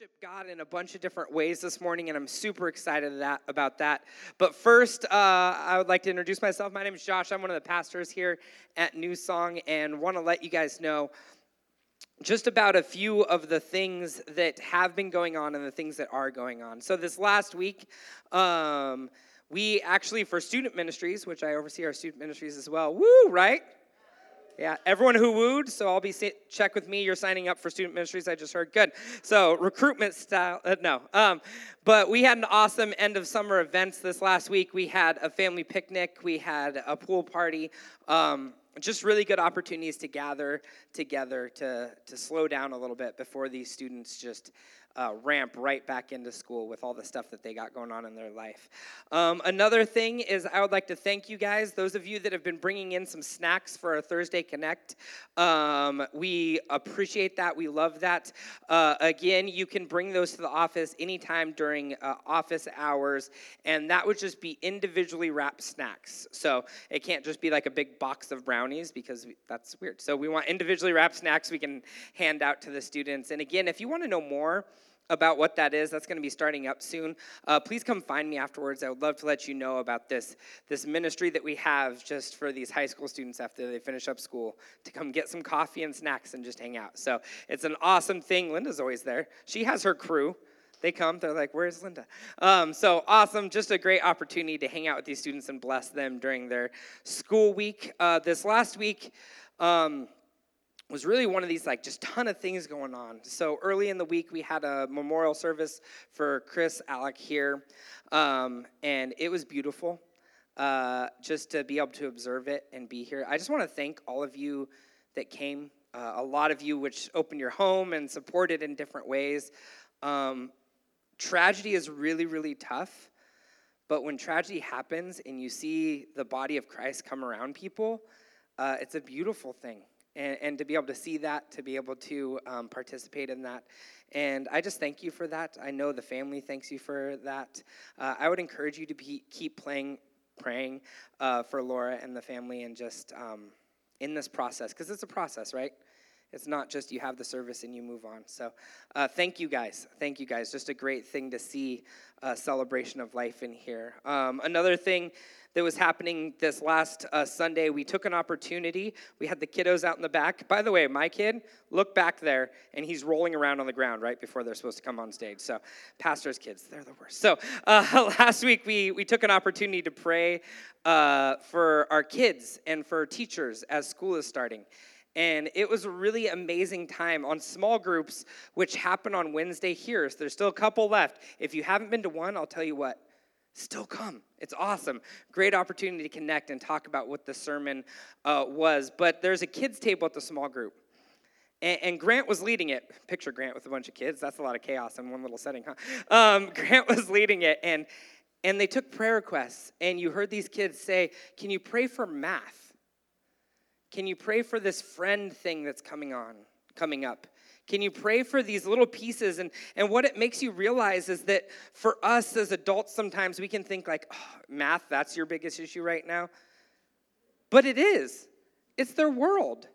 worship God in a bunch of different ways this morning, and I'm super excited that, about that. But first, uh, I would like to introduce myself. My name is Josh. I'm one of the pastors here at New Song, and want to let you guys know just about a few of the things that have been going on and the things that are going on. So, this last week, um, we actually, for student ministries, which I oversee our student ministries as well, woo, right? Yeah, everyone who wooed, so I'll be check with me. You're signing up for student ministries. I just heard. Good. So recruitment style. Uh, no, um, but we had an awesome end of summer events this last week. We had a family picnic. We had a pool party. Um, just really good opportunities to gather together to to slow down a little bit before these students just uh, ramp right back into school with all the stuff that they got going on in their life. Um, another thing is, I would like to thank you guys, those of you that have been bringing in some snacks for our Thursday Connect. Um, we appreciate that. We love that. Uh, again, you can bring those to the office anytime during uh, office hours, and that would just be individually wrapped snacks. So it can't just be like a big box of brownies because we, that's weird. So we want individually wrapped snacks we can hand out to the students. And again, if you want to know more, about what that is. That's going to be starting up soon. Uh, please come find me afterwards. I would love to let you know about this, this ministry that we have just for these high school students after they finish up school to come get some coffee and snacks and just hang out. So it's an awesome thing. Linda's always there. She has her crew. They come, they're like, Where's Linda? Um, so awesome. Just a great opportunity to hang out with these students and bless them during their school week. Uh, this last week, um, was really one of these like just ton of things going on. So early in the week, we had a memorial service for Chris Alec here, um, and it was beautiful. Uh, just to be able to observe it and be here. I just want to thank all of you that came. Uh, a lot of you which opened your home and supported in different ways. Um, tragedy is really, really tough. But when tragedy happens and you see the body of Christ come around people, uh, it's a beautiful thing and, and to be able to see that, to be able to um, participate in that. And I just thank you for that. I know the family thanks you for that. Uh, I would encourage you to be, keep playing, praying uh, for Laura and the family and just um, in this process, because it's a process, right? It's not just you have the service and you move on. So, uh, thank you guys. Thank you guys. Just a great thing to see a celebration of life in here. Um, another thing that was happening this last uh, Sunday, we took an opportunity. We had the kiddos out in the back. By the way, my kid, look back there, and he's rolling around on the ground right before they're supposed to come on stage. So, pastors' kids, they're the worst. So, uh, last week we, we took an opportunity to pray uh, for our kids and for teachers as school is starting. And it was a really amazing time on small groups, which happen on Wednesday here. So there's still a couple left. If you haven't been to one, I'll tell you what, still come. It's awesome. Great opportunity to connect and talk about what the sermon uh, was. But there's a kids' table at the small group. And, Grant was leading it. Picture Grant with a bunch of kids. That's a lot of chaos in one little setting, huh? Um, Grant was leading it. And, and they took prayer requests. And you heard these kids say, Can you pray for math? Can you pray for this friend thing that's coming on, coming up? Can you pray for these little pieces? And, and what it makes you realize is that for us as adults, sometimes we can think, like, oh, math, that's your biggest issue right now. But it is, it's their world.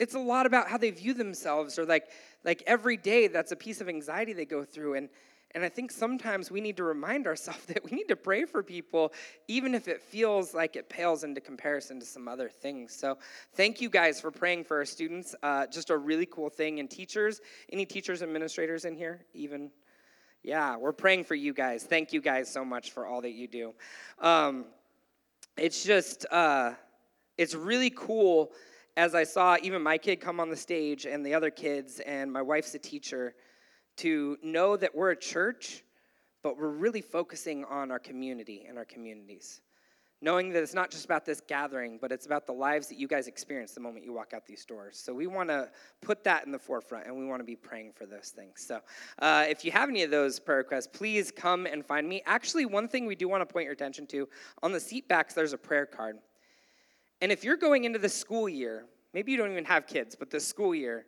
It's a lot about how they view themselves, or like, like every day, that's a piece of anxiety they go through. And, and I think sometimes we need to remind ourselves that we need to pray for people, even if it feels like it pales into comparison to some other things. So, thank you guys for praying for our students. Uh, just a really cool thing. And teachers, any teachers, administrators in here, even? Yeah, we're praying for you guys. Thank you guys so much for all that you do. Um, it's just, uh, it's really cool as I saw even my kid come on the stage and the other kids, and my wife's a teacher to know that we're a church, but we're really focusing on our community and our communities. Knowing that it's not just about this gathering, but it's about the lives that you guys experience the moment you walk out these doors. So we want to put that in the forefront and we want to be praying for those things. So uh, if you have any of those prayer requests, please come and find me. Actually, one thing we do want to point your attention to on the seat backs, there's a prayer card. And if you're going into the school year, maybe you don't even have kids, but the school year,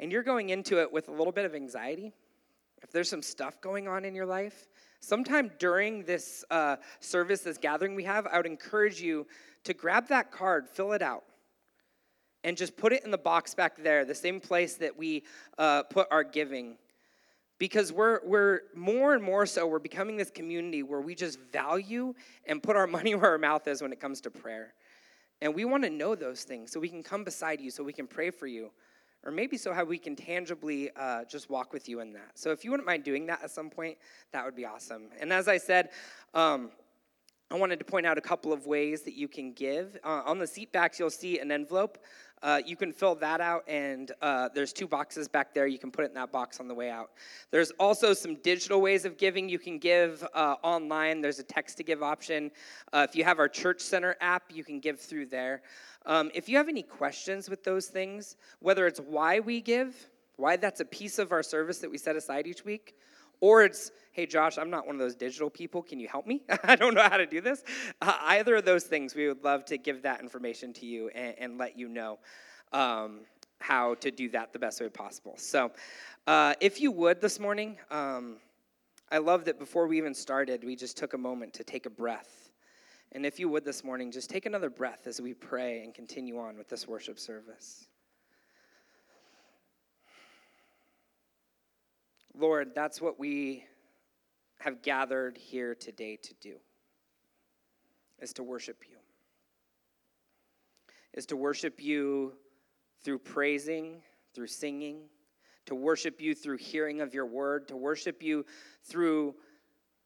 and you're going into it with a little bit of anxiety, if there's some stuff going on in your life, sometime during this uh, service, this gathering we have, I would encourage you to grab that card, fill it out, and just put it in the box back there, the same place that we uh, put our giving. because we're, we're more and more so, we're becoming this community where we just value and put our money where our mouth is when it comes to prayer. And we want to know those things so we can come beside you, so we can pray for you, or maybe so how we can tangibly uh, just walk with you in that. So if you wouldn't mind doing that at some point, that would be awesome. And as I said, um, I wanted to point out a couple of ways that you can give. Uh, on the seat backs, you'll see an envelope. Uh, you can fill that out, and uh, there's two boxes back there. You can put it in that box on the way out. There's also some digital ways of giving. You can give uh, online, there's a text to give option. Uh, if you have our Church Center app, you can give through there. Um, if you have any questions with those things, whether it's why we give, why that's a piece of our service that we set aside each week, or it's, hey, Josh, I'm not one of those digital people. Can you help me? I don't know how to do this. Uh, either of those things, we would love to give that information to you and, and let you know um, how to do that the best way possible. So, uh, if you would this morning, um, I love that before we even started, we just took a moment to take a breath. And if you would this morning, just take another breath as we pray and continue on with this worship service. Lord, that's what we have gathered here today to do is to worship you. Is to worship you through praising, through singing, to worship you through hearing of your word, to worship you through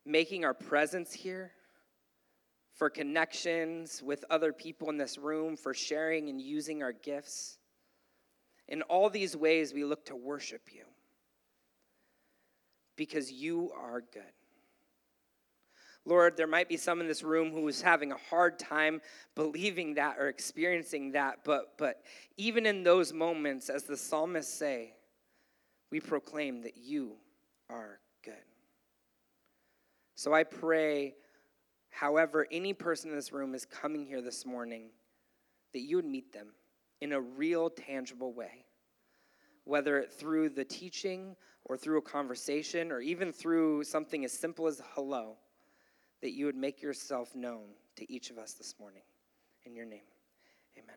making our presence here, for connections with other people in this room, for sharing and using our gifts. In all these ways, we look to worship you because you are good. Lord, there might be some in this room who is having a hard time believing that or experiencing that, but, but even in those moments, as the psalmists say, we proclaim that you are good. So I pray, however, any person in this room is coming here this morning, that you would meet them in a real, tangible way, whether through the teaching or through a conversation or even through something as simple as hello, that you would make yourself known to each of us this morning. In your name, amen.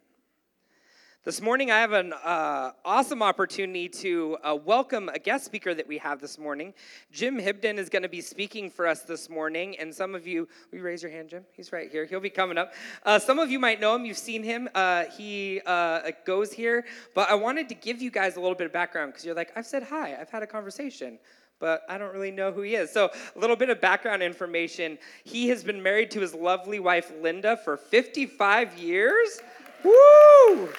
This morning, I have an uh, awesome opportunity to uh, welcome a guest speaker that we have this morning. Jim Hibden is going to be speaking for us this morning, and some of you, will you raise your hand, Jim? He's right here. He'll be coming up. Uh, some of you might know him. You've seen him. Uh, he uh, goes here, but I wanted to give you guys a little bit of background because you're like, I've said hi. I've had a conversation but I don't really know who he is. So, a little bit of background information. He has been married to his lovely wife, Linda, for 55 years. Woo!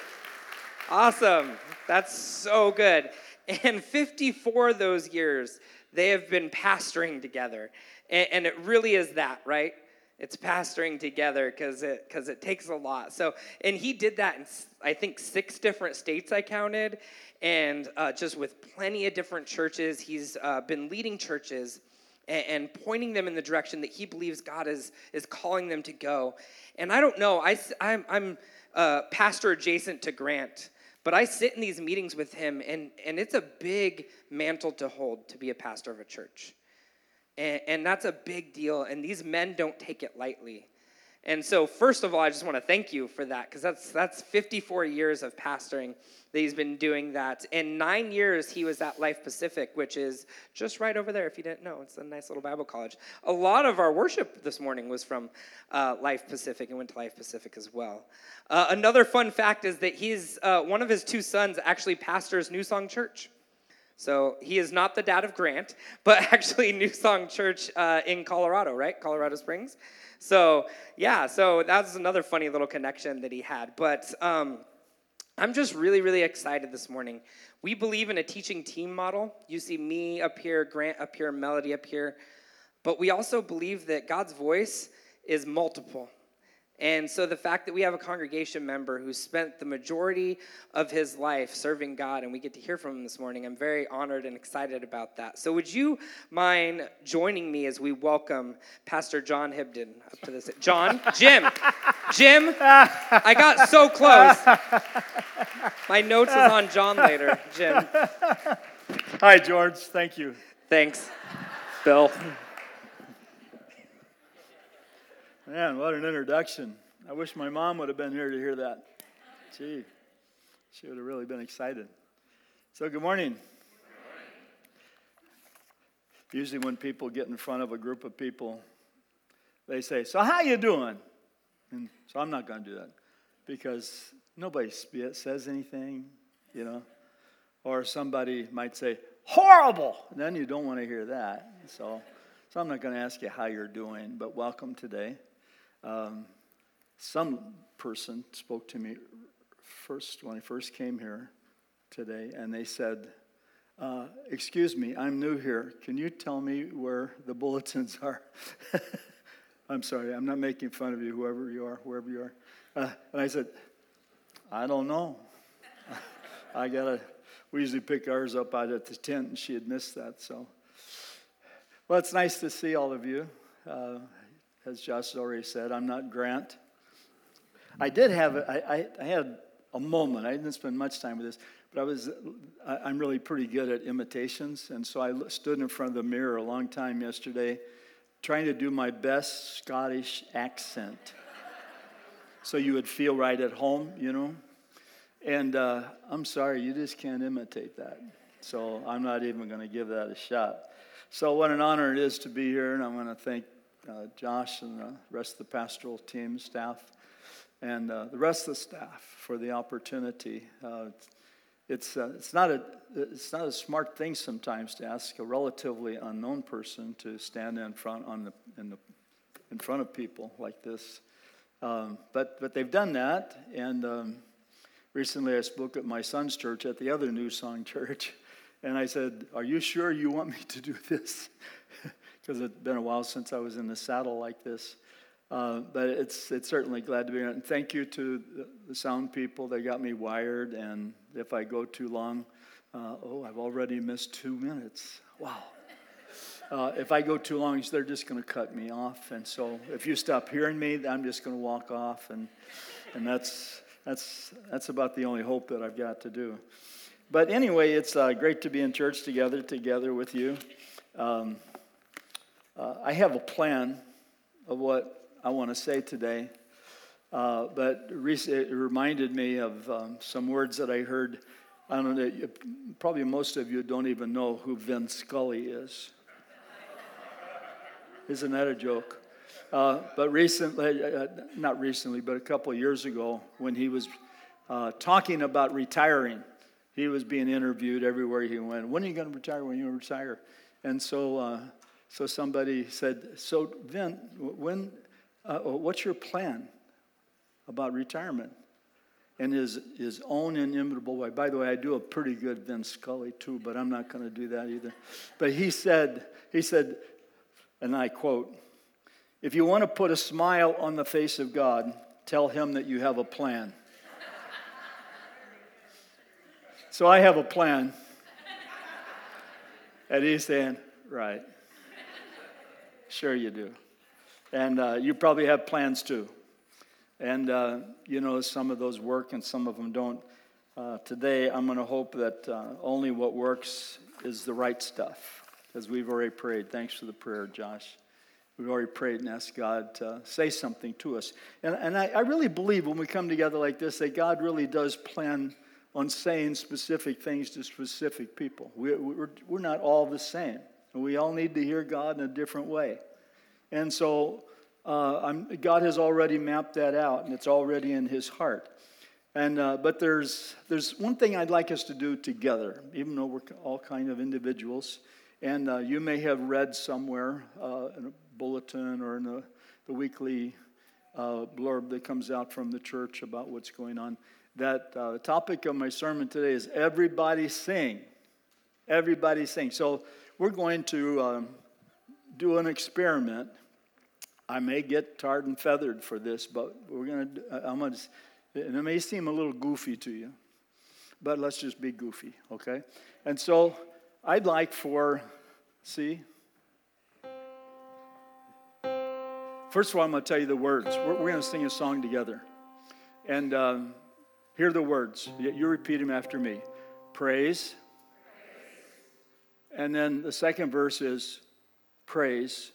Awesome. That's so good. And 54 of those years, they have been pastoring together. And, and it really is that, right? It's pastoring together because it because it takes a lot. So, and he did that in I think six different states. I counted, and uh, just with plenty of different churches. He's uh, been leading churches and, and, pointing them in the direction that he believes God is is calling them to go. And I don't know. I I'm, I'm uh, pastor adjacent to Grant. But I sit in these meetings with him, and, and it's a big mantle to hold to be a pastor of a church. And, and that's a big deal, and these men don't take it lightly. And so, first of all, I just want to thank you for that because that's, that's 54 years of pastoring that he's been doing that. In nine years, he was at Life Pacific, which is just right over there, if you didn't know. It's a nice little Bible college. A lot of our worship this morning was from uh, Life Pacific and went to Life Pacific as well. Uh, another fun fact is that he's, uh, one of his two sons actually pastors New Song Church. So he is not the dad of Grant, but actually New Song Church uh, in Colorado, right? Colorado Springs. So yeah, so that's another funny little connection that he had. But um, I'm just really, really excited this morning. We believe in a teaching team model. You see me up here, Grant up here, Melody up here. But we also believe that God's voice is multiple. And so the fact that we have a congregation member who spent the majority of his life serving God and we get to hear from him this morning, I'm very honored and excited about that. So would you mind joining me as we welcome Pastor John Hibden up to this? John, Jim, Jim, I got so close. My notes is on John later, Jim. Hi, George. Thank you. Thanks, Bill. Man, what an introduction. I wish my mom would have been here to hear that. Gee, she would have really been excited. So, good morning. usually when people get in front of a group of people, they say, "So how you doing?" And so I'm not going to do that because nobody says anything, you know. Or somebody might say, "Horrible," and then you don't want to hear that. So, so I'm not going to ask you how you're doing, but welcome today. Um, some person spoke to me first when I first came here today, and they said, uh, Excuse me, I'm new here. Can you tell me where the bulletins are? I'm sorry, I'm not making fun of you, whoever you are, wherever you are. Uh, and I said, I don't know. I gotta, we usually pick ours up out at the tent, and she had missed that, so. Well, it's nice to see all of you. Uh, as Josh already said, I'm not Grant. I did have, I, I, I had a moment. I didn't spend much time with this, but I was, I'm really pretty good at imitations. And so I stood in front of the mirror a long time yesterday trying to do my best Scottish accent so you would feel right at home, you know. And uh, I'm sorry, you just can't imitate that. So I'm not even going to give that a shot. So, what an honor it is to be here, and I'm going to thank uh, Josh and the rest of the pastoral team, staff and uh, the rest of the staff for the opportunity. Uh, it's, uh, it's, not a, it's not a smart thing sometimes to ask a relatively unknown person to stand in front, on the, in, the, in front of people like this. Um, but, but they've done that, and um, recently I spoke at my son's church at the other New Song Church, and I said, Are you sure you want me to do this? Because it's been a while since I was in the saddle like this. Uh, but it's, it's certainly glad to be here. And thank you to the sound people. They got me wired. And if I go too long, uh, oh, I've already missed two minutes. Wow. Uh, if I go too long, they're just going to cut me off. And so if you stop hearing me, I'm just going to walk off. And, and that's, that's, that's about the only hope that I've got to do. But anyway, it's uh, great to be in church together, together with you. Um, uh, I have a plan of what I want to say today. Uh, but it reminded me of um, some words that I heard. I don't know, probably most of you don't even know who Vin Scully is. Isn't that a joke? Uh, but recently, uh, not recently, but a couple years ago, when he was uh, talking about retiring, he was being interviewed everywhere he went. When are you going to retire? When are you going to retire? And so, uh, so somebody said, "So Vin, when uh, what's your plan about retirement? And his, his own inimitable way. By the way, I do a pretty good Vin Scully too, but I'm not going to do that either. But he said, he said, and I quote, if you want to put a smile on the face of God, tell him that you have a plan. so I have a plan. And he's saying, right. Sure you do. And uh, you probably have plans too. And, uh, you know, some of those work and some of them don't. Uh, today, I'm going to hope that uh, only what works is the right stuff, because we've already prayed. Thanks for the prayer, Josh. We've already prayed and asked God to say something to us. And, and I, I really believe when we come together like this that God really does plan on saying specific things to specific people. We, we're, we're not all the same. We all need to hear God in a different way. And so uh, God has already mapped that out, and it's already in His heart. And uh, but there's there's one thing I'd like us to do together, even though we're all kind of individuals. And uh, you may have read somewhere uh, in a bulletin or in the, the weekly uh, blurb that comes out from the church about what's going on. That uh, the topic of my sermon today is everybody sing. Everybody sing. So we're going to um, do an experiment I may get tarred and feathered for this, but we're going to, I'm going to, it may seem a little goofy to you, but let's just be goofy, okay? And so I'd like for, see? First of all, I'm going to tell you the words. We're, we're going to sing a song together. And um, hear the words. You repeat them after me. Praise. And then the second verse is praise.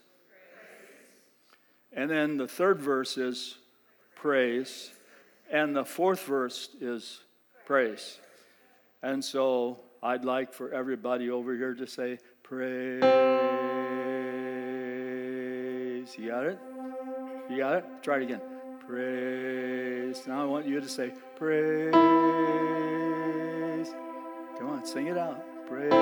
And then the third verse is praise. And the fourth verse is praise. And so I'd like for everybody over here to say praise. You got it? You got it? Try it again. Praise. Now I want you to say, praise. Come on, sing it out. Praise.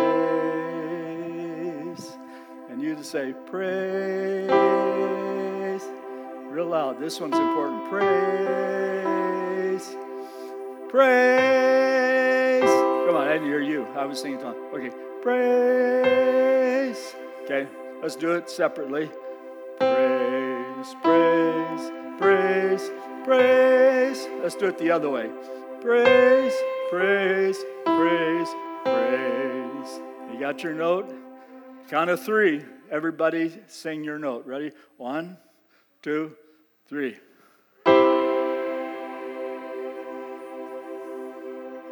And you to say, praise. Real loud. This one's important. Praise. Praise. Come on, I didn't hear you. I was singing on. Okay. Praise. Okay, let's do it separately. Praise, praise, praise, praise. Let's do it the other way. Praise, praise, praise, praise. You got your note? Count of three. Everybody sing your note. Ready? One, two, three.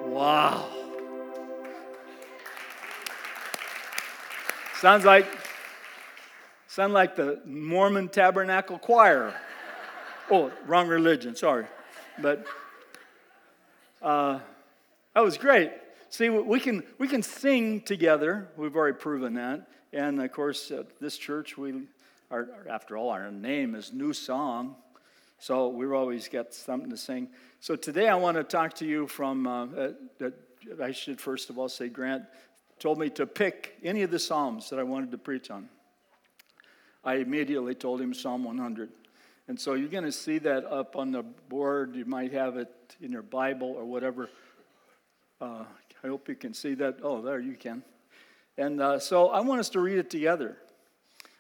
Wow. Sounds like sound like the Mormon Tabernacle Choir. Oh, wrong religion. Sorry, but uh, that was great. See, we can we can sing together. We've already proven that, and of course, at this church, we are after all, our name is New Song, so we've always got something to sing. So today, I want to talk to you from. Uh, uh, I should first of all say, Grant told me to pick any of the Psalms that I wanted to preach on. I immediately told him Psalm 100. And so you're going to see that up on the board. You might have it in your Bible or whatever. Uh, I hope you can see that. Oh, there you can. And uh, so I want us to read it together.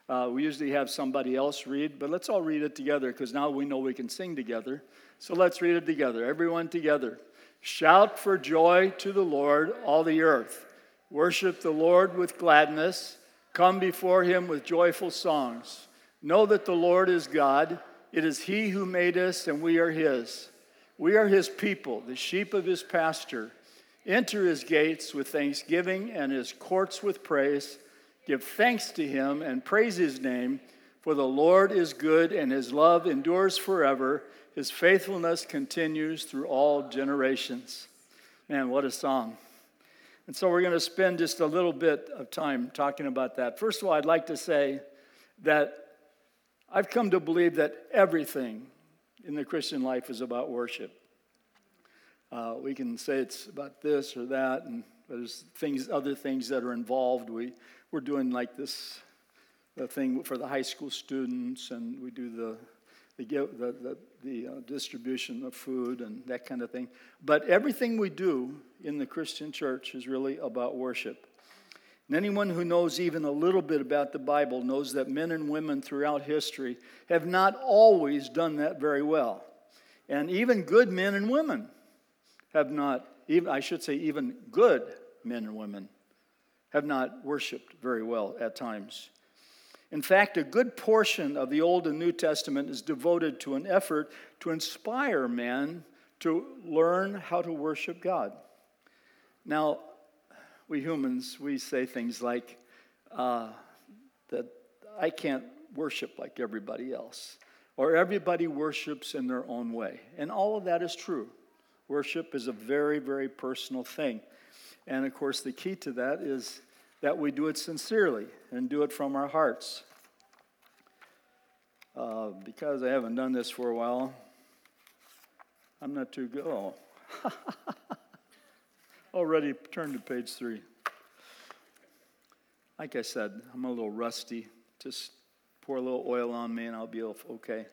Uh, we usually have somebody else read, but let's all read it together because now we know we can sing together. So let's read it together. Everyone together. Shout for joy to the Lord, all the earth. Worship the Lord with gladness. Come before him with joyful songs. Know that the Lord is God. It is he who made us, and we are his. We are his people, the sheep of his pasture. Enter his gates with thanksgiving and his courts with praise. Give thanks to him and praise his name, for the Lord is good and his love endures forever. His faithfulness continues through all generations. Man, what a song. And so we're going to spend just a little bit of time talking about that. First of all, I'd like to say that I've come to believe that everything in the Christian life is about worship. Uh, we can say it's about this or that, and there's things, other things that are involved. We, we're doing like this the thing for the high school students, and we do the the, the, the, the uh, distribution of food and that kind of thing. But everything we do in the Christian church is really about worship. And anyone who knows even a little bit about the Bible knows that men and women throughout history have not always done that very well. And even good men and women have not, even, I should say, even good men and women have not worshiped very well at times. In fact, a good portion of the Old and New Testament is devoted to an effort to inspire men to learn how to worship God. Now, we humans, we say things like uh, that I can't worship like everybody else, or everybody worships in their own way. And all of that is true. Worship is a very, very personal thing. And of course, the key to that is that we do it sincerely and do it from our hearts. Uh, because I haven't done this for a while, I'm not too good. Oh. Already turned to page three. Like I said, I'm a little rusty. Just pour a little oil on me and I'll be okay.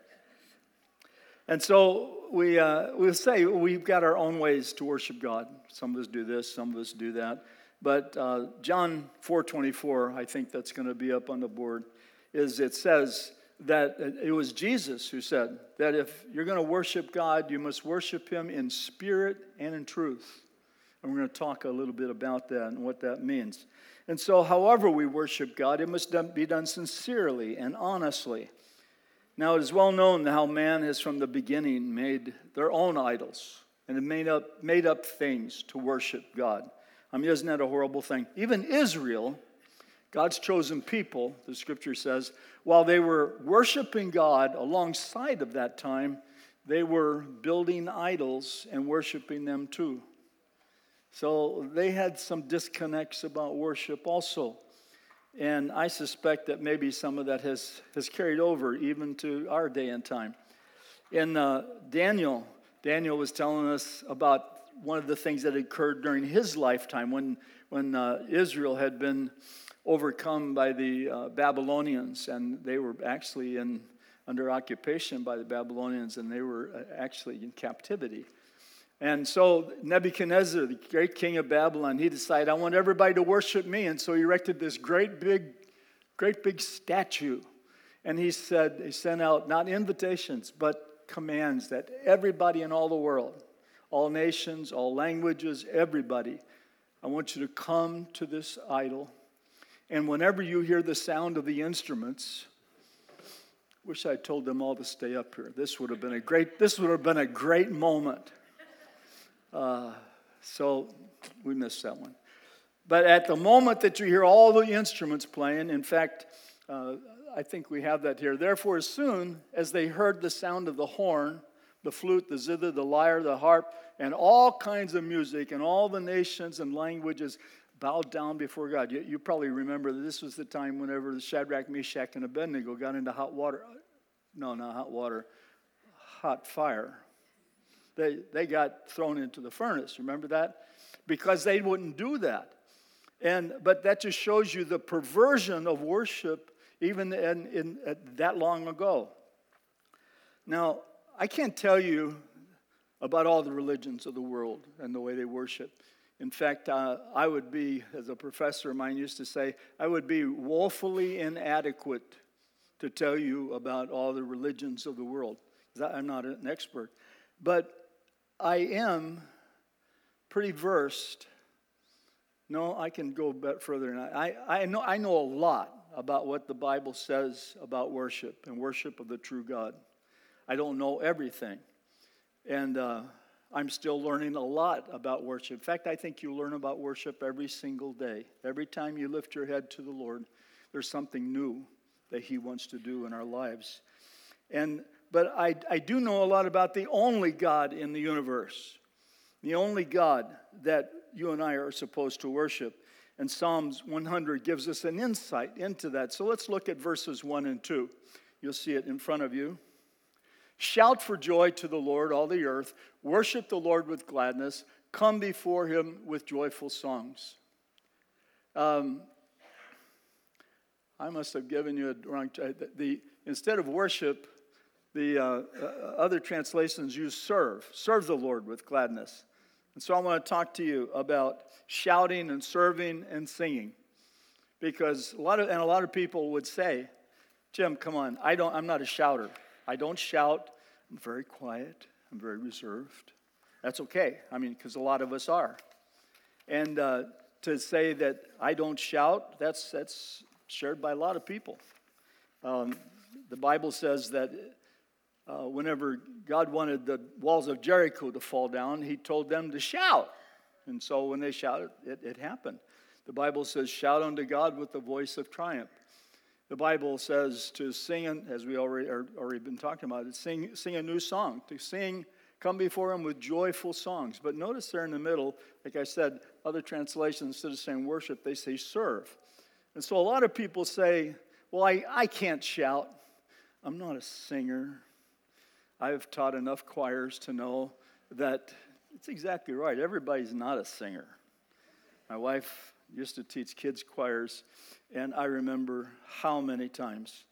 And so we uh, we'll say we've got our own ways to worship God. Some of us do this, some of us do that. But uh, John 4:24, I think that's going to be up on the board, is it says that it was Jesus who said that if you're going to worship God, you must worship Him in spirit and in truth. And we're going to talk a little bit about that and what that means. And so, however we worship God, it must be done sincerely and honestly. Now, it is well known how man has from the beginning made their own idols and made up, made up things to worship God. I mean, isn't that a horrible thing? Even Israel, God's chosen people, the scripture says, while they were worshiping God alongside of that time, they were building idols and worshiping them too. So they had some disconnects about worship also. And I suspect that maybe some of that has, has carried over even to our day and time. In uh, Daniel, Daniel was telling us about one of the things that occurred during his lifetime when, when uh, Israel had been overcome by the uh, Babylonians, and they were actually in, under occupation by the Babylonians, and they were uh, actually in captivity. And so Nebuchadnezzar, the great king of Babylon, he decided, I want everybody to worship me. And so he erected this great big, great big statue. And he said, he sent out not invitations, but commands that everybody in all the world, all nations, all languages, everybody, I want you to come to this idol. And whenever you hear the sound of the instruments, wish I told them all to stay up here. This would have been a great, this would have been a great moment. Uh, so we missed that one. But at the moment that you hear all the instruments playing, in fact, uh, I think we have that here. Therefore, as soon as they heard the sound of the horn, the flute, the zither, the lyre, the harp, and all kinds of music, and all the nations and languages bowed down before God. You, you probably remember that this was the time whenever Shadrach, Meshach, and Abednego got into hot water. No, not hot water, hot fire. They, they got thrown into the furnace. Remember that? Because they wouldn't do that. And, but that just shows you the perversion of worship even in, in, that long ago. Now, I can't tell you about all the religions of the world and the way they worship. In fact, uh, I would be, as a professor of mine used to say, I would be woefully inadequate to tell you about all the religions of the world. I'm not an expert. But I am pretty versed. No, I can go a bit further. I, I, know, I know a lot about what the Bible says about worship and worship of the true God. I don't know everything. And uh, I'm still learning a lot about worship. In fact, I think you learn about worship every single day. Every time you lift your head to the Lord, there's something new that He wants to do in our lives. And but I, I do know a lot about the only God in the universe, the only God that you and I are supposed to worship. And Psalms 100 gives us an insight into that. So let's look at verses 1 and 2. You'll see it in front of you. Shout for joy to the Lord, all the earth. Worship the Lord with gladness. Come before him with joyful songs. Um, I must have given you a wrong. The, instead of worship, the uh, uh, other translations use serve. Serve the Lord with gladness. And so I want to talk to you about shouting and serving and singing. Because a lot of and a lot of people would say, Jim, come on, I don't I'm not a shouter. I don't shout. I'm very quiet. I'm very reserved. That's okay. I mean, because a lot of us are. And uh, to say that I don't shout, that's that's shared by a lot of people. Um, the Bible says that uh, whenever God wanted the walls of Jericho to fall down, he told them to shout. And so when they shouted, it, it happened. The Bible says, shout unto God with the voice of triumph. The Bible says to sing, as we already are, already been talking about, it, sing, sing a new song, to sing, come before Him with joyful songs. But notice there in the middle, like I said, other translations, instead of saying worship, they say serve. And so a lot of people say, well, I, I can't shout. I'm not a singer. I've taught enough choirs to know that it's exactly right. Everybody's not a singer. My wife used to teach kids' choirs, and I remember how many times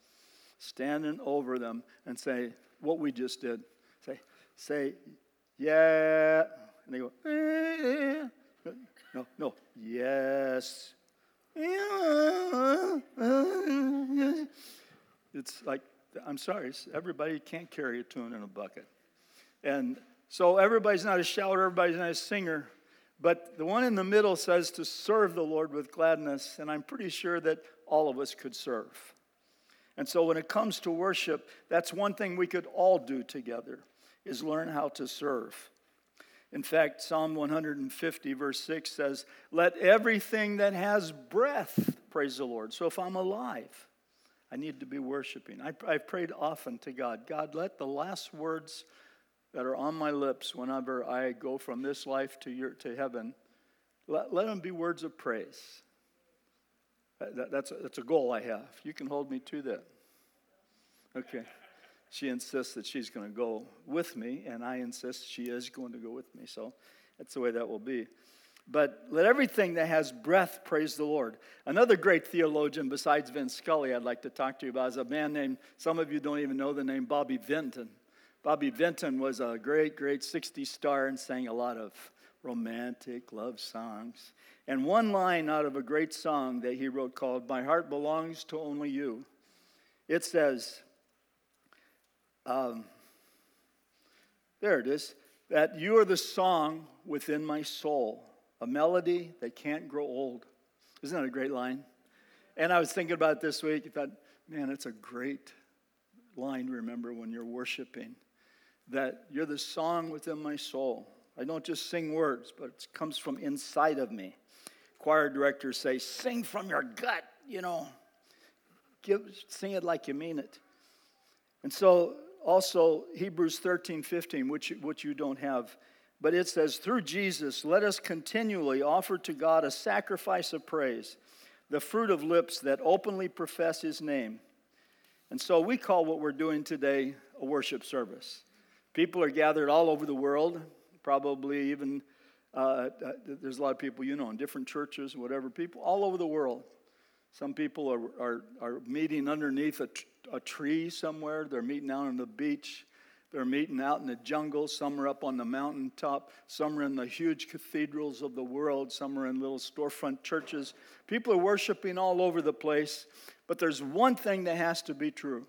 standing over them and say what we just did. Say, say, yeah. And they go, eh. no, no, yes. It's like I'm sorry, everybody can't carry a tune in a bucket. And so everybody's not a shouter, everybody's not a singer. But the one in the middle says to serve the Lord with gladness, and I'm pretty sure that all of us could serve. And so when it comes to worship, that's one thing we could all do together is learn how to serve. In fact, Psalm 150, verse 6 says, Let everything that has breath praise the Lord. So if I'm alive, I need to be worshiping. I, I've prayed often to God God, let the last words that are on my lips whenever I go from this life to, your, to heaven, let, let them be words of praise. That, that's, a, that's a goal I have. You can hold me to that. Okay. She insists that she's going to go with me, and I insist she is going to go with me. So that's the way that will be. But let everything that has breath praise the Lord. Another great theologian besides Vin Scully I'd like to talk to you about is a man named, some of you don't even know the name, Bobby Vinton. Bobby Vinton was a great, great 60s star and sang a lot of romantic love songs. And one line out of a great song that he wrote called My Heart Belongs to Only You, it says, um, there it is, that you are the song within my soul a melody that can't grow old. Isn't that a great line? And I was thinking about it this week. I thought, man, it's a great line to remember when you're worshiping. That you're the song within my soul. I don't just sing words, but it comes from inside of me. Choir directors say, sing from your gut, you know. Give, sing it like you mean it. And so also Hebrews 13, 15, which, which you don't have but it says, through Jesus, let us continually offer to God a sacrifice of praise, the fruit of lips that openly profess his name. And so we call what we're doing today a worship service. People are gathered all over the world, probably even, uh, uh there's a lot of people you know in different churches, whatever, people all over the world. Some people are, are, are meeting underneath a, a tree somewhere, they're meeting out on the beach. They're meeting out in the jungle. Some are up on the mountaintop. Some are in the huge cathedrals of the world. Some are in little storefront churches. People are worshiping all over the place. But there's one thing that has to be true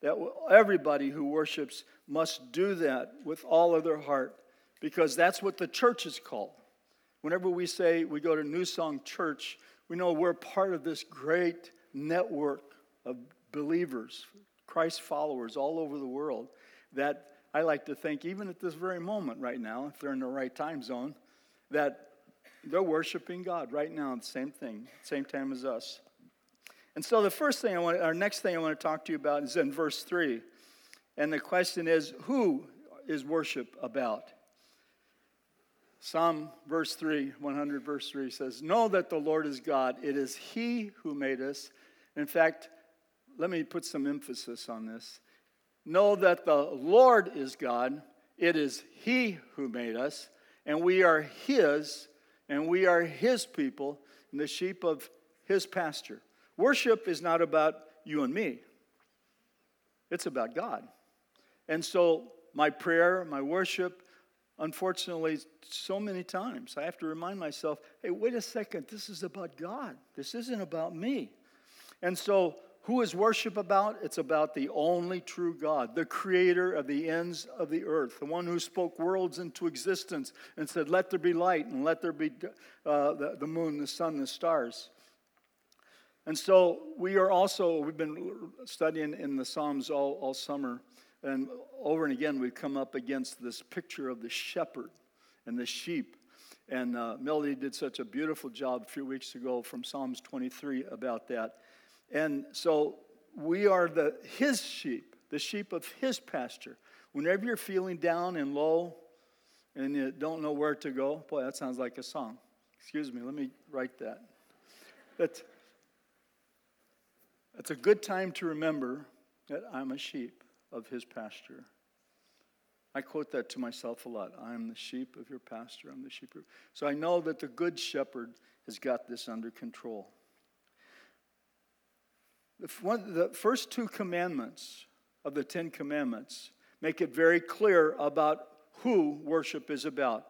that everybody who worships must do that with all of their heart because that's what the church is called. Whenever we say we go to New Song Church, we know we're part of this great network of believers, Christ followers all over the world that I like to think, even at this very moment right now, if they're in the right time zone, that they're worshiping God right now, the same thing, same time as us. And so the first thing I want, our next thing I want to talk to you about is in verse 3. And the question is, who is worship about? Psalm verse 3, 100 verse 3 says, Know that the Lord is God. It is He who made us. In fact, let me put some emphasis on this. Know that the Lord is God. It is He who made us, and we are His, and we are His people, and the sheep of His pasture. Worship is not about you and me, it's about God. And so, my prayer, my worship, unfortunately, so many times, I have to remind myself hey, wait a second, this is about God. This isn't about me. And so, who is worship about? It's about the only true God, the creator of the ends of the earth, the one who spoke worlds into existence and said, Let there be light and let there be uh, the, the moon, the sun, the stars. And so we are also, we've been studying in the Psalms all, all summer, and over and again we've come up against this picture of the shepherd and the sheep. And uh, Melody did such a beautiful job a few weeks ago from Psalms 23 about that. And so we are the his sheep, the sheep of his pasture. Whenever you're feeling down and low and you don't know where to go, boy, that sounds like a song. Excuse me, let me write that. That's, that's a good time to remember that I'm a sheep of his pasture. I quote that to myself a lot. I am the sheep of your pasture. I'm the sheep. Of... So I know that the good shepherd has got this under control. The first two commandments of the Ten Commandments make it very clear about who worship is about.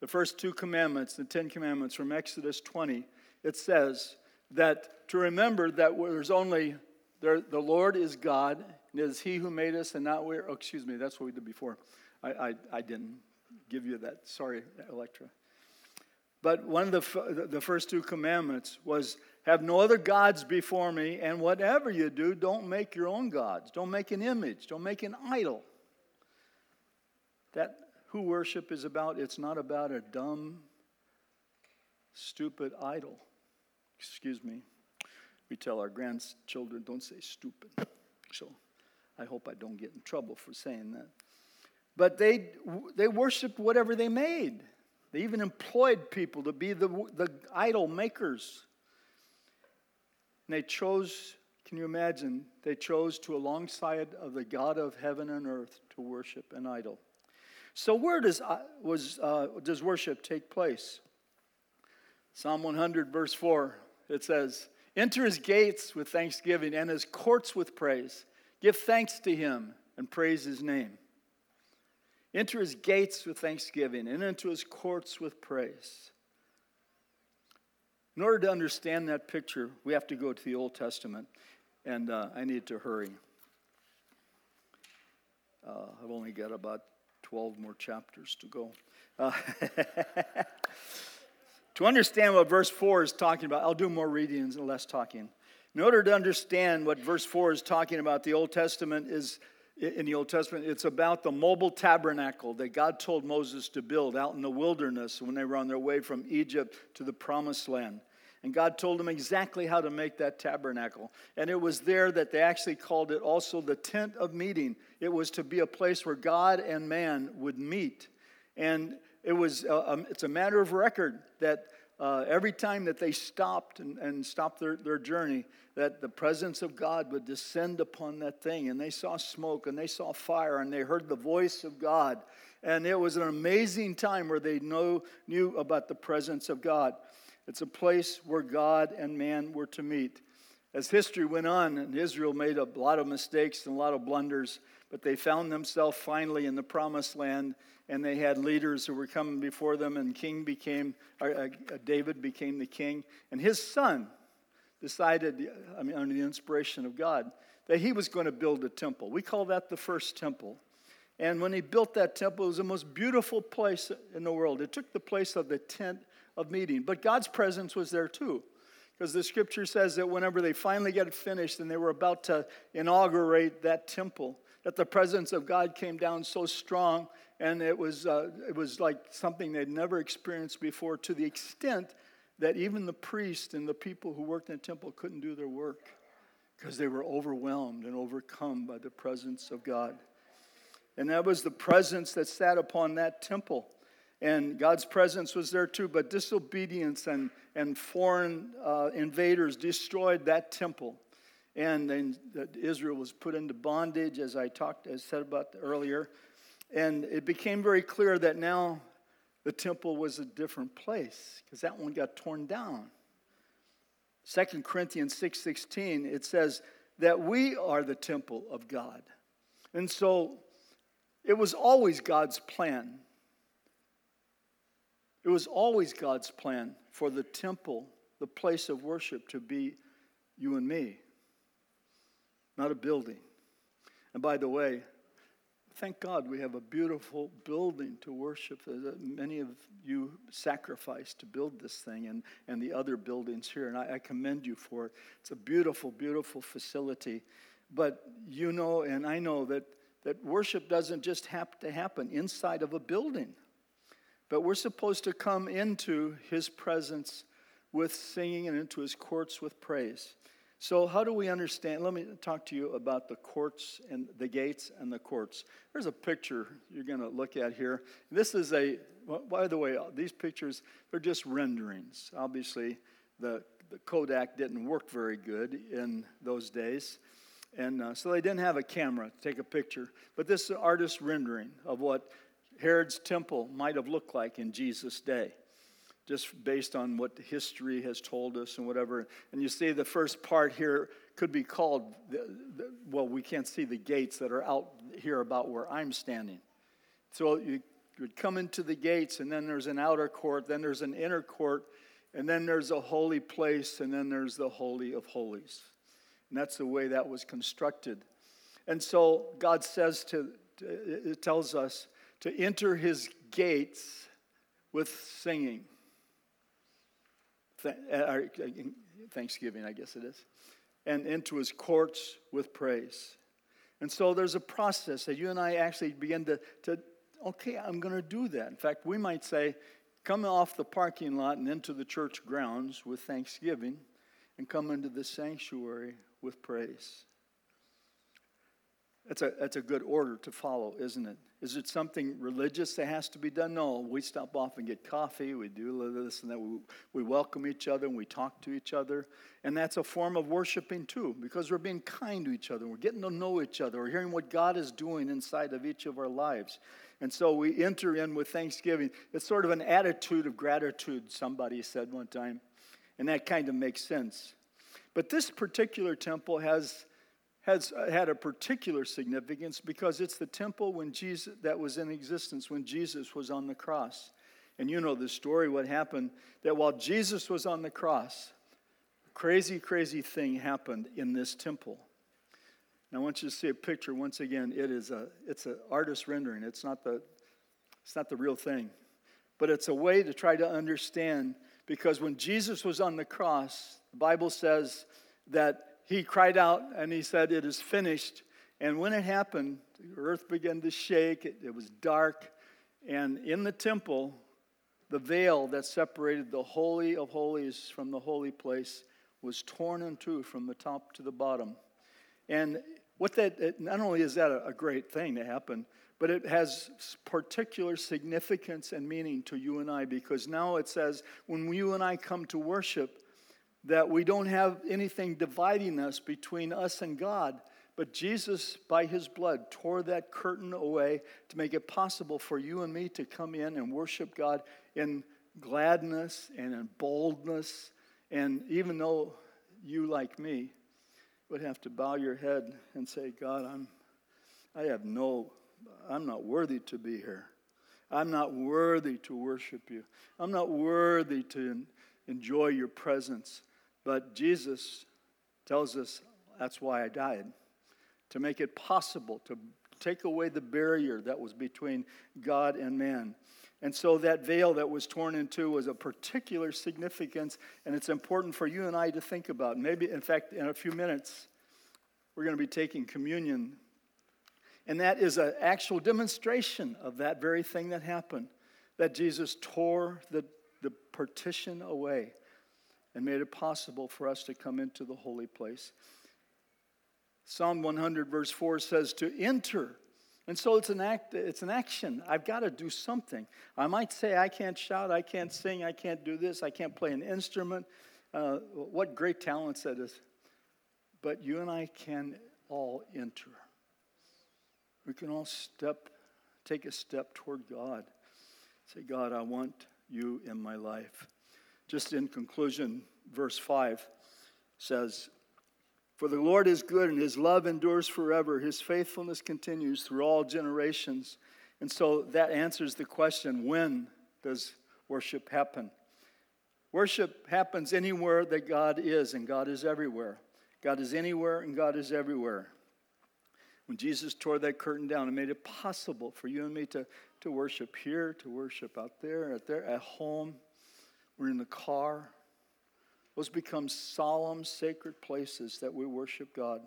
The first two commandments, the Ten Commandments from Exodus 20, it says that to remember that there's only there, the Lord is God, and it is He who made us, and not we. Oh, excuse me, that's what we did before. I, I, I didn't give you that. Sorry, Electra. But one of the, the first two commandments was have no other gods before me, and whatever you do, don't make your own gods. Don't make an image. Don't make an idol. That who worship is about, it's not about a dumb, stupid idol. Excuse me. We tell our grandchildren, don't say stupid. So I hope I don't get in trouble for saying that. But they, they worshiped whatever they made. They even employed people to be the, the idol makers. And they chose, can you imagine? They chose to alongside of the God of heaven and earth to worship an idol. So where does, uh, was, uh, does worship take place? Psalm 100, verse 4, it says, Enter his gates with thanksgiving and his courts with praise. Give thanks to him and praise his name. Enter his gates with thanksgiving and into his courts with praise. In order to understand that picture, we have to go to the Old Testament, and uh, I need to hurry. Uh, I've only got about 12 more chapters to go. Uh, to understand what verse 4 is talking about, I'll do more readings and less talking. In order to understand what verse 4 is talking about, the Old Testament is in the Old Testament, it's about the mobile tabernacle that God told Moses to build out in the wilderness when they were on their way from Egypt to the promised land. And God told them exactly how to make that tabernacle. And it was there that they actually called it also the tent of meeting. It was to be a place where God and man would meet. And it was uh, um, it's a matter of record that uh, every time that they stopped and, and stopped their, their journey, that the presence of God would descend upon that thing. And they saw smoke and they saw fire and they heard the voice of God. And it was an amazing time where they know, knew about the presence of God. It's a place where God and man were to meet. As history went on, and Israel made a lot of mistakes and a lot of blunders, but they found themselves finally in the promised land and they had leaders who were coming before them, and King became, uh, uh, David became the king, and his son decided, I mean, under the inspiration of God, that he was going to build a temple. We call that the first temple. And when he built that temple, it was the most beautiful place in the world. It took the place of the tent of meeting, but God's presence was there too. Because the scripture says that whenever they finally got it finished and they were about to inaugurate that temple, that the presence of God came down so strong and it was, uh, it was like something they'd never experienced before to the extent that even the priest and the people who worked in the temple couldn't do their work because they were overwhelmed and overcome by the presence of God. And that was the presence that sat upon that temple. And God's presence was there too, but disobedience and, and foreign uh, invaders destroyed that temple. And then Israel was put into bondage, as I talked, as said about earlier. And it became very clear that now the temple was a different place because that one got torn down. 2 Corinthians 6:16 it says that we are the temple of God. And so it was always God's plan. It was always God's plan for the temple, the place of worship to be you and me. Not a building. And by the way, Thank God we have a beautiful building to worship. Uh, many of you sacrificed to build this thing and, and the other buildings here, and I, I commend you for it. It's a beautiful, beautiful facility. But you know, and I know that, that worship doesn't just have to happen inside of a building, but we're supposed to come into His presence with singing and into His courts with praise. So, how do we understand? Let me talk to you about the courts and the gates and the courts. There's a picture you're going to look at here. This is a, by the way, these pictures, they're just renderings. Obviously, the, the Kodak didn't work very good in those days. And uh, so they didn't have a camera to take a picture. But this is an artist's rendering of what Herod's temple might have looked like in Jesus' day just based on what history has told us and whatever. And you see, the first part here could be called, the, the, well, we can't see the gates that are out here about where I'm standing. So you would come into the gates, and then there's an outer court, then there's an inner court, and then there's a holy place, and then there's the Holy of Holies. And that's the way that was constructed. And so God says to, it tells us to enter his gates with singing. Uh, uh, Thanksgiving, I guess it is, and into his courts with praise. And so there's a process that you and I actually begin to, to okay, I'm going to do that. In fact, we might say, come off the parking lot and into the church grounds with thanksgiving and come into the sanctuary with praise. That's a, that's a good order to follow, isn't it? Is it something religious that has to be done? No. We stop off and get coffee. We do a little this and that. We, we welcome each other and we talk to each other. And that's a form of worshiping too, because we're being kind to each other. We're getting to know each other. We're hearing what God is doing inside of each of our lives. And so we enter in with thanksgiving. It's sort of an attitude of gratitude, somebody said one time. And that kind of makes sense. But this particular temple has has uh, had a particular significance because it's the temple when Jesus that was in existence when Jesus was on the cross. And you know the story what happened that while Jesus was on the cross, crazy crazy thing happened in this temple. Now I want you to see a picture once again. It is a it's an artist rendering. It's not the it's not the real thing. But it's a way to try to understand because when Jesus was on the cross, the Bible says that he cried out and he said, It is finished. And when it happened, the earth began to shake, it, it was dark. And in the temple, the veil that separated the Holy of Holies from the holy place was torn in two from the top to the bottom. And what that, not only is that a, a great thing to happen, but it has particular significance and meaning to you and I because now it says when you and I come to worship, that we don't have anything dividing us between us and God. But Jesus, by his blood, tore that curtain away to make it possible for you and me to come in and worship God in gladness and in boldness. And even though you, like me, would have to bow your head and say, God, I'm, I have no, I'm not worthy to be here. I'm not worthy to worship you. I'm not worthy to enjoy your presence. But Jesus tells us that's why I died to make it possible to take away the barrier that was between God and man. And so that veil that was torn in two was a particular significance, and it's important for you and I to think about. Maybe, in fact, in a few minutes, we're going to be taking communion. And that is an actual demonstration of that very thing that happened that Jesus tore the, the partition away and made it possible for us to come into the holy place. Psalm 100, verse 4 says to enter. And so it's an act, it's an action. I've got to do something. I might say, I can't shout, I can't sing, I can't do this, I can't play an instrument. Uh, what great talents that is. But you and I can all enter. We can all step, take a step toward God. Say, God, I want you in my life. Just in conclusion, verse 5 says, For the Lord is good and his love endures forever. His faithfulness continues through all generations. And so that answers the question when does worship happen? Worship happens anywhere that God is, and God is everywhere. God is anywhere, and God is everywhere. When Jesus tore that curtain down and made it possible for you and me to, to worship here, to worship out there, at there, at home, in the car. Those become solemn, sacred places that we worship God.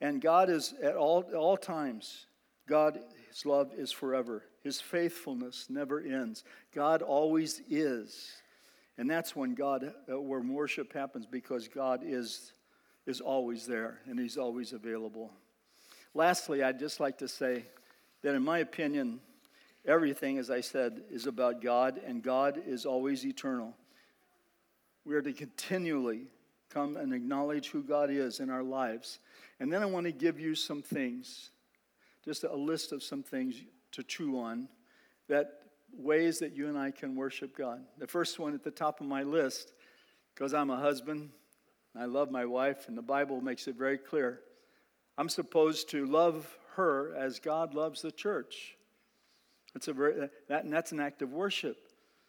And God is at all, all times, God, His love is forever. His faithfulness never ends. God always is. And that's when God, uh, where worship happens because God is, is always there and He's always available. Lastly, I'd just like to say that, in my opinion, Everything, as I said, is about God, and God is always eternal. We are to continually come and acknowledge who God is in our lives. And then I want to give you some things, just a list of some things to chew on, that ways that you and I can worship God. The first one at the top of my list, because I'm a husband, I love my wife, and the Bible makes it very clear. I'm supposed to love her as God loves the church. That's, a very, that, and that's an act of worship.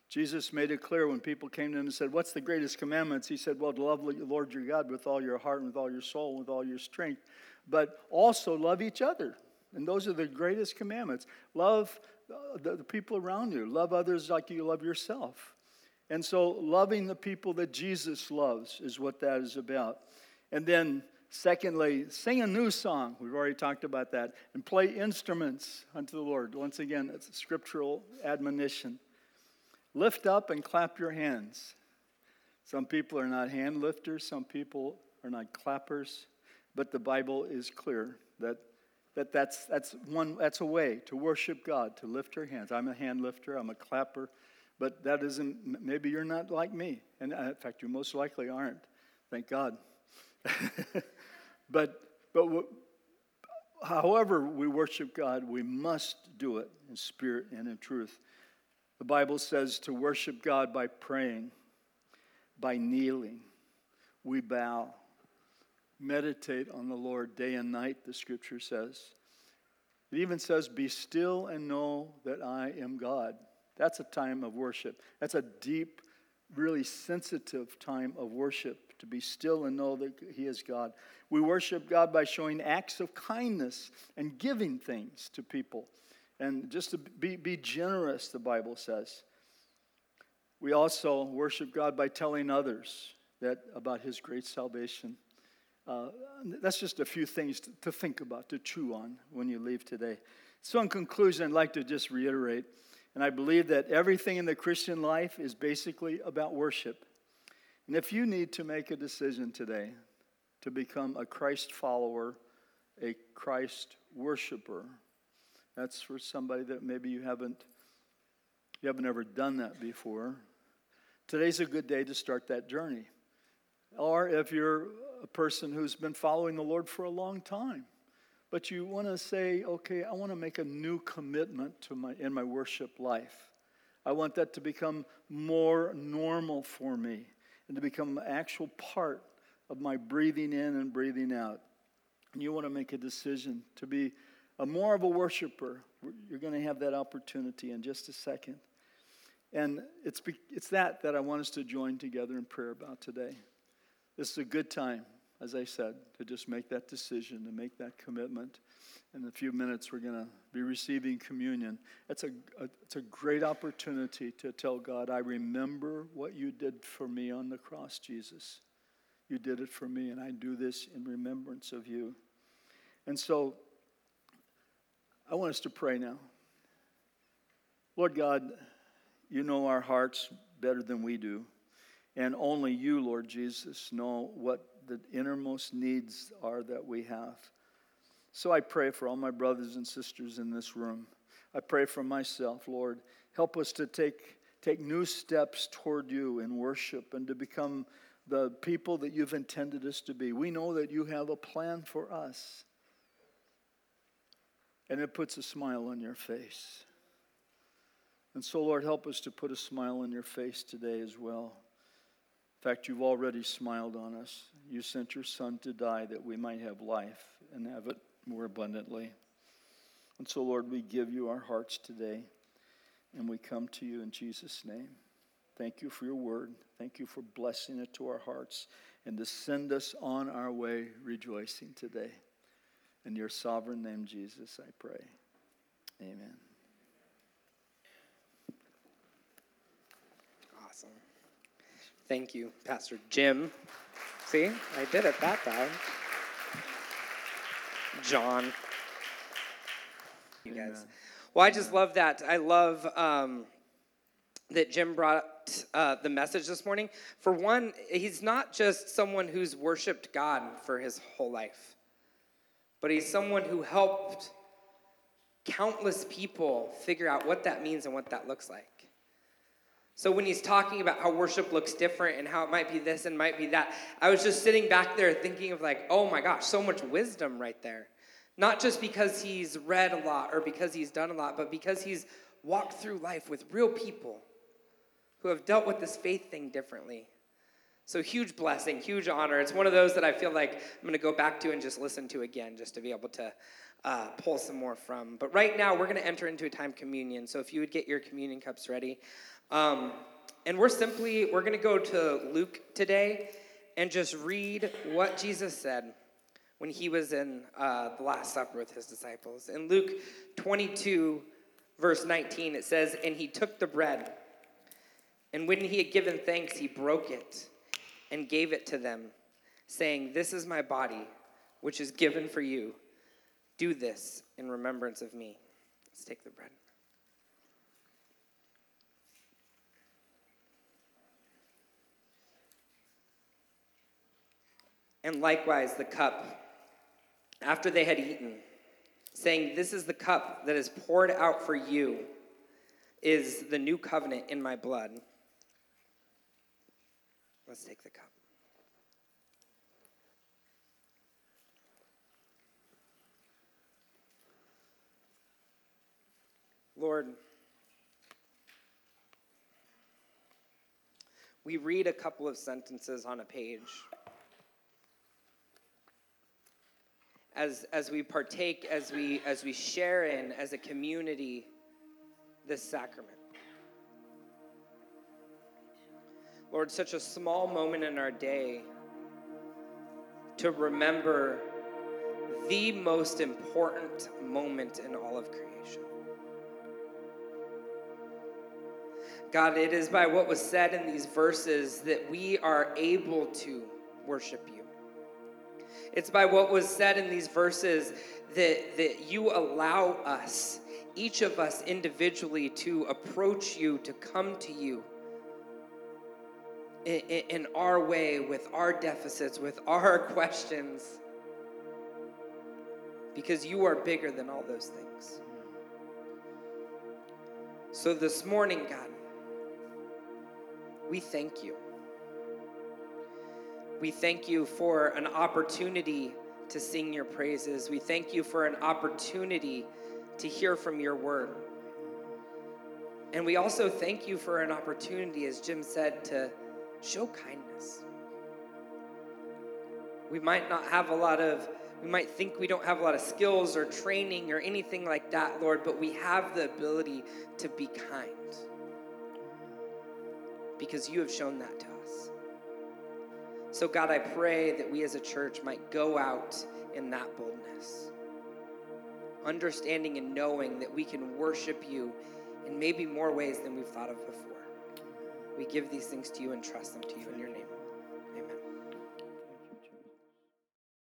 Jesus made it clear when people came to him and said, What's the greatest commandments? He said, Well, to love the Lord your God with all your heart and with all your soul and with all your strength, but also love each other. And those are the greatest commandments. Love uh, the, the people around you, love others like you love yourself. And so, loving the people that Jesus loves is what that is about. And then Secondly, sing a new song. We've already talked about that. And play instruments unto the Lord. Once again, it's a scriptural admonition. Lift up and clap your hands. Some people are not hand lifters, some people are not clappers, but the Bible is clear that that that's, that's, one, that's a way to worship God, to lift our hands. I'm a hand lifter, I'm a clapper, but that isn't, maybe you're not like me. And uh, in fact, you most likely aren't. Thank God. but, but however we worship God, we must do it in spirit and in truth. The Bible says to worship God by praying, by kneeling. We bow. Meditate on the Lord day and night, the scripture says. It even says, Be still and know that I am God. That's a time of worship. That's a deep, really sensitive time of worship to be still and know that He is God. We worship God by showing acts of kindness and giving things to people. And just to be, be generous, the Bible says. We also worship God by telling others that about His great salvation. Uh, that's just a few things to, to think about, to chew on when you leave today. So, in conclusion, I'd like to just reiterate, and I believe that everything in the Christian life is basically about worship. And if you need to make a decision today to become a Christ follower, a Christ worshiper, that's for somebody that maybe you haven't you haven't ever done that before. Today's a good day to start that journey. Or if you're a person who's been following the Lord for a long time, but you want to say, okay, I want to make a new commitment to my in my worship life. I want that to become more normal for me and to become an actual part of my breathing in and breathing out. And you want to make a decision to be a more of a worshiper. You're going to have that opportunity in just a second. And it's, it's that that I want us to join together in prayer about today. This is a good time, as I said, to just make that decision, to make that commitment. In a few minutes, we're going to be receiving communion. It's a, a, it's a great opportunity to tell God, I remember what you did for me on the cross, Jesus. You did it for me, and I do this in remembrance of you. And so I want us to pray now. Lord God, you know our hearts better than we do. And only you, Lord Jesus, know what the innermost needs are that we have. So I pray for all my brothers and sisters in this room. I pray for myself, Lord. Help us to take, take new steps toward you in worship and to become the people that you've intended us to be. We know that you have a plan for us, and it puts a smile on your face. And so, Lord, help us to put a smile on your face today as well. Fact, you've already smiled on us. You sent your Son to die that we might have life and have it more abundantly. And so, Lord, we give you our hearts today, and we come to you in Jesus' name. Thank you for your word. Thank you for blessing it to our hearts and to send us on our way rejoicing today. In your sovereign name, Jesus, I pray. Amen. Thank you, Pastor Jim. See, I did it that time. John. You guys. Well, I just love that. I love um, that Jim brought uh, the message this morning. For one, he's not just someone who's worshiped God for his whole life, but he's someone who helped countless people figure out what that means and what that looks like. So when he's talking about how worship looks different and how it might be this and might be that, I was just sitting back there thinking of like, oh my gosh, so much wisdom right there. Not just because he's read a lot or because he's done a lot, but because he's walked through life with real people who have dealt with this faith thing differently. So huge blessing, huge honor. It's one of those that I feel like I'm going to go back to and just listen to again, just to be able to uh, pull some more from. But right now, we're going to enter into a time communion. So if you would get your communion cups ready. Um, and we're simply, we're going to go to Luke today and just read what Jesus said when he was in uh, the Last Supper with his disciples. In Luke 22, verse 19, it says, And he took the bread, and when he had given thanks, he broke it and gave it to them, saying, This is my body, which is given for you. Do this in remembrance of me. Let's take the bread. And likewise the cup after they had eaten. saying, This is the cup that is poured out for you, is the new covenant in my blood. Let's take the cup. Lord, we read a couple of sentences on a page. As, as we partake, as we, as we share in, as a community, this sacrament. Lord, such a small moment in our day to remember the most important moment in all of creation. God, it is by what was said in these verses that we are able to worship you. It's by what was said in these verses that, that you allow us, each of us individually, to approach you, to come to you in, in our way, with our deficits, with our questions, because you are bigger than all those things. So this morning, God, we thank you. We thank you for an opportunity to sing your praises. We thank you for an opportunity to hear from your word. And we also thank you for an opportunity, as Jim said, to show kindness. We might not have a lot of, we might think we don't have a lot of skills or training or anything like that, Lord, but we have the ability to be kind because you have shown that to us. So, God, I pray that we as a church might go out in that boldness, understanding and knowing that we can worship you in maybe more ways than we've thought of before. We give these things to you and trust them to you in your name.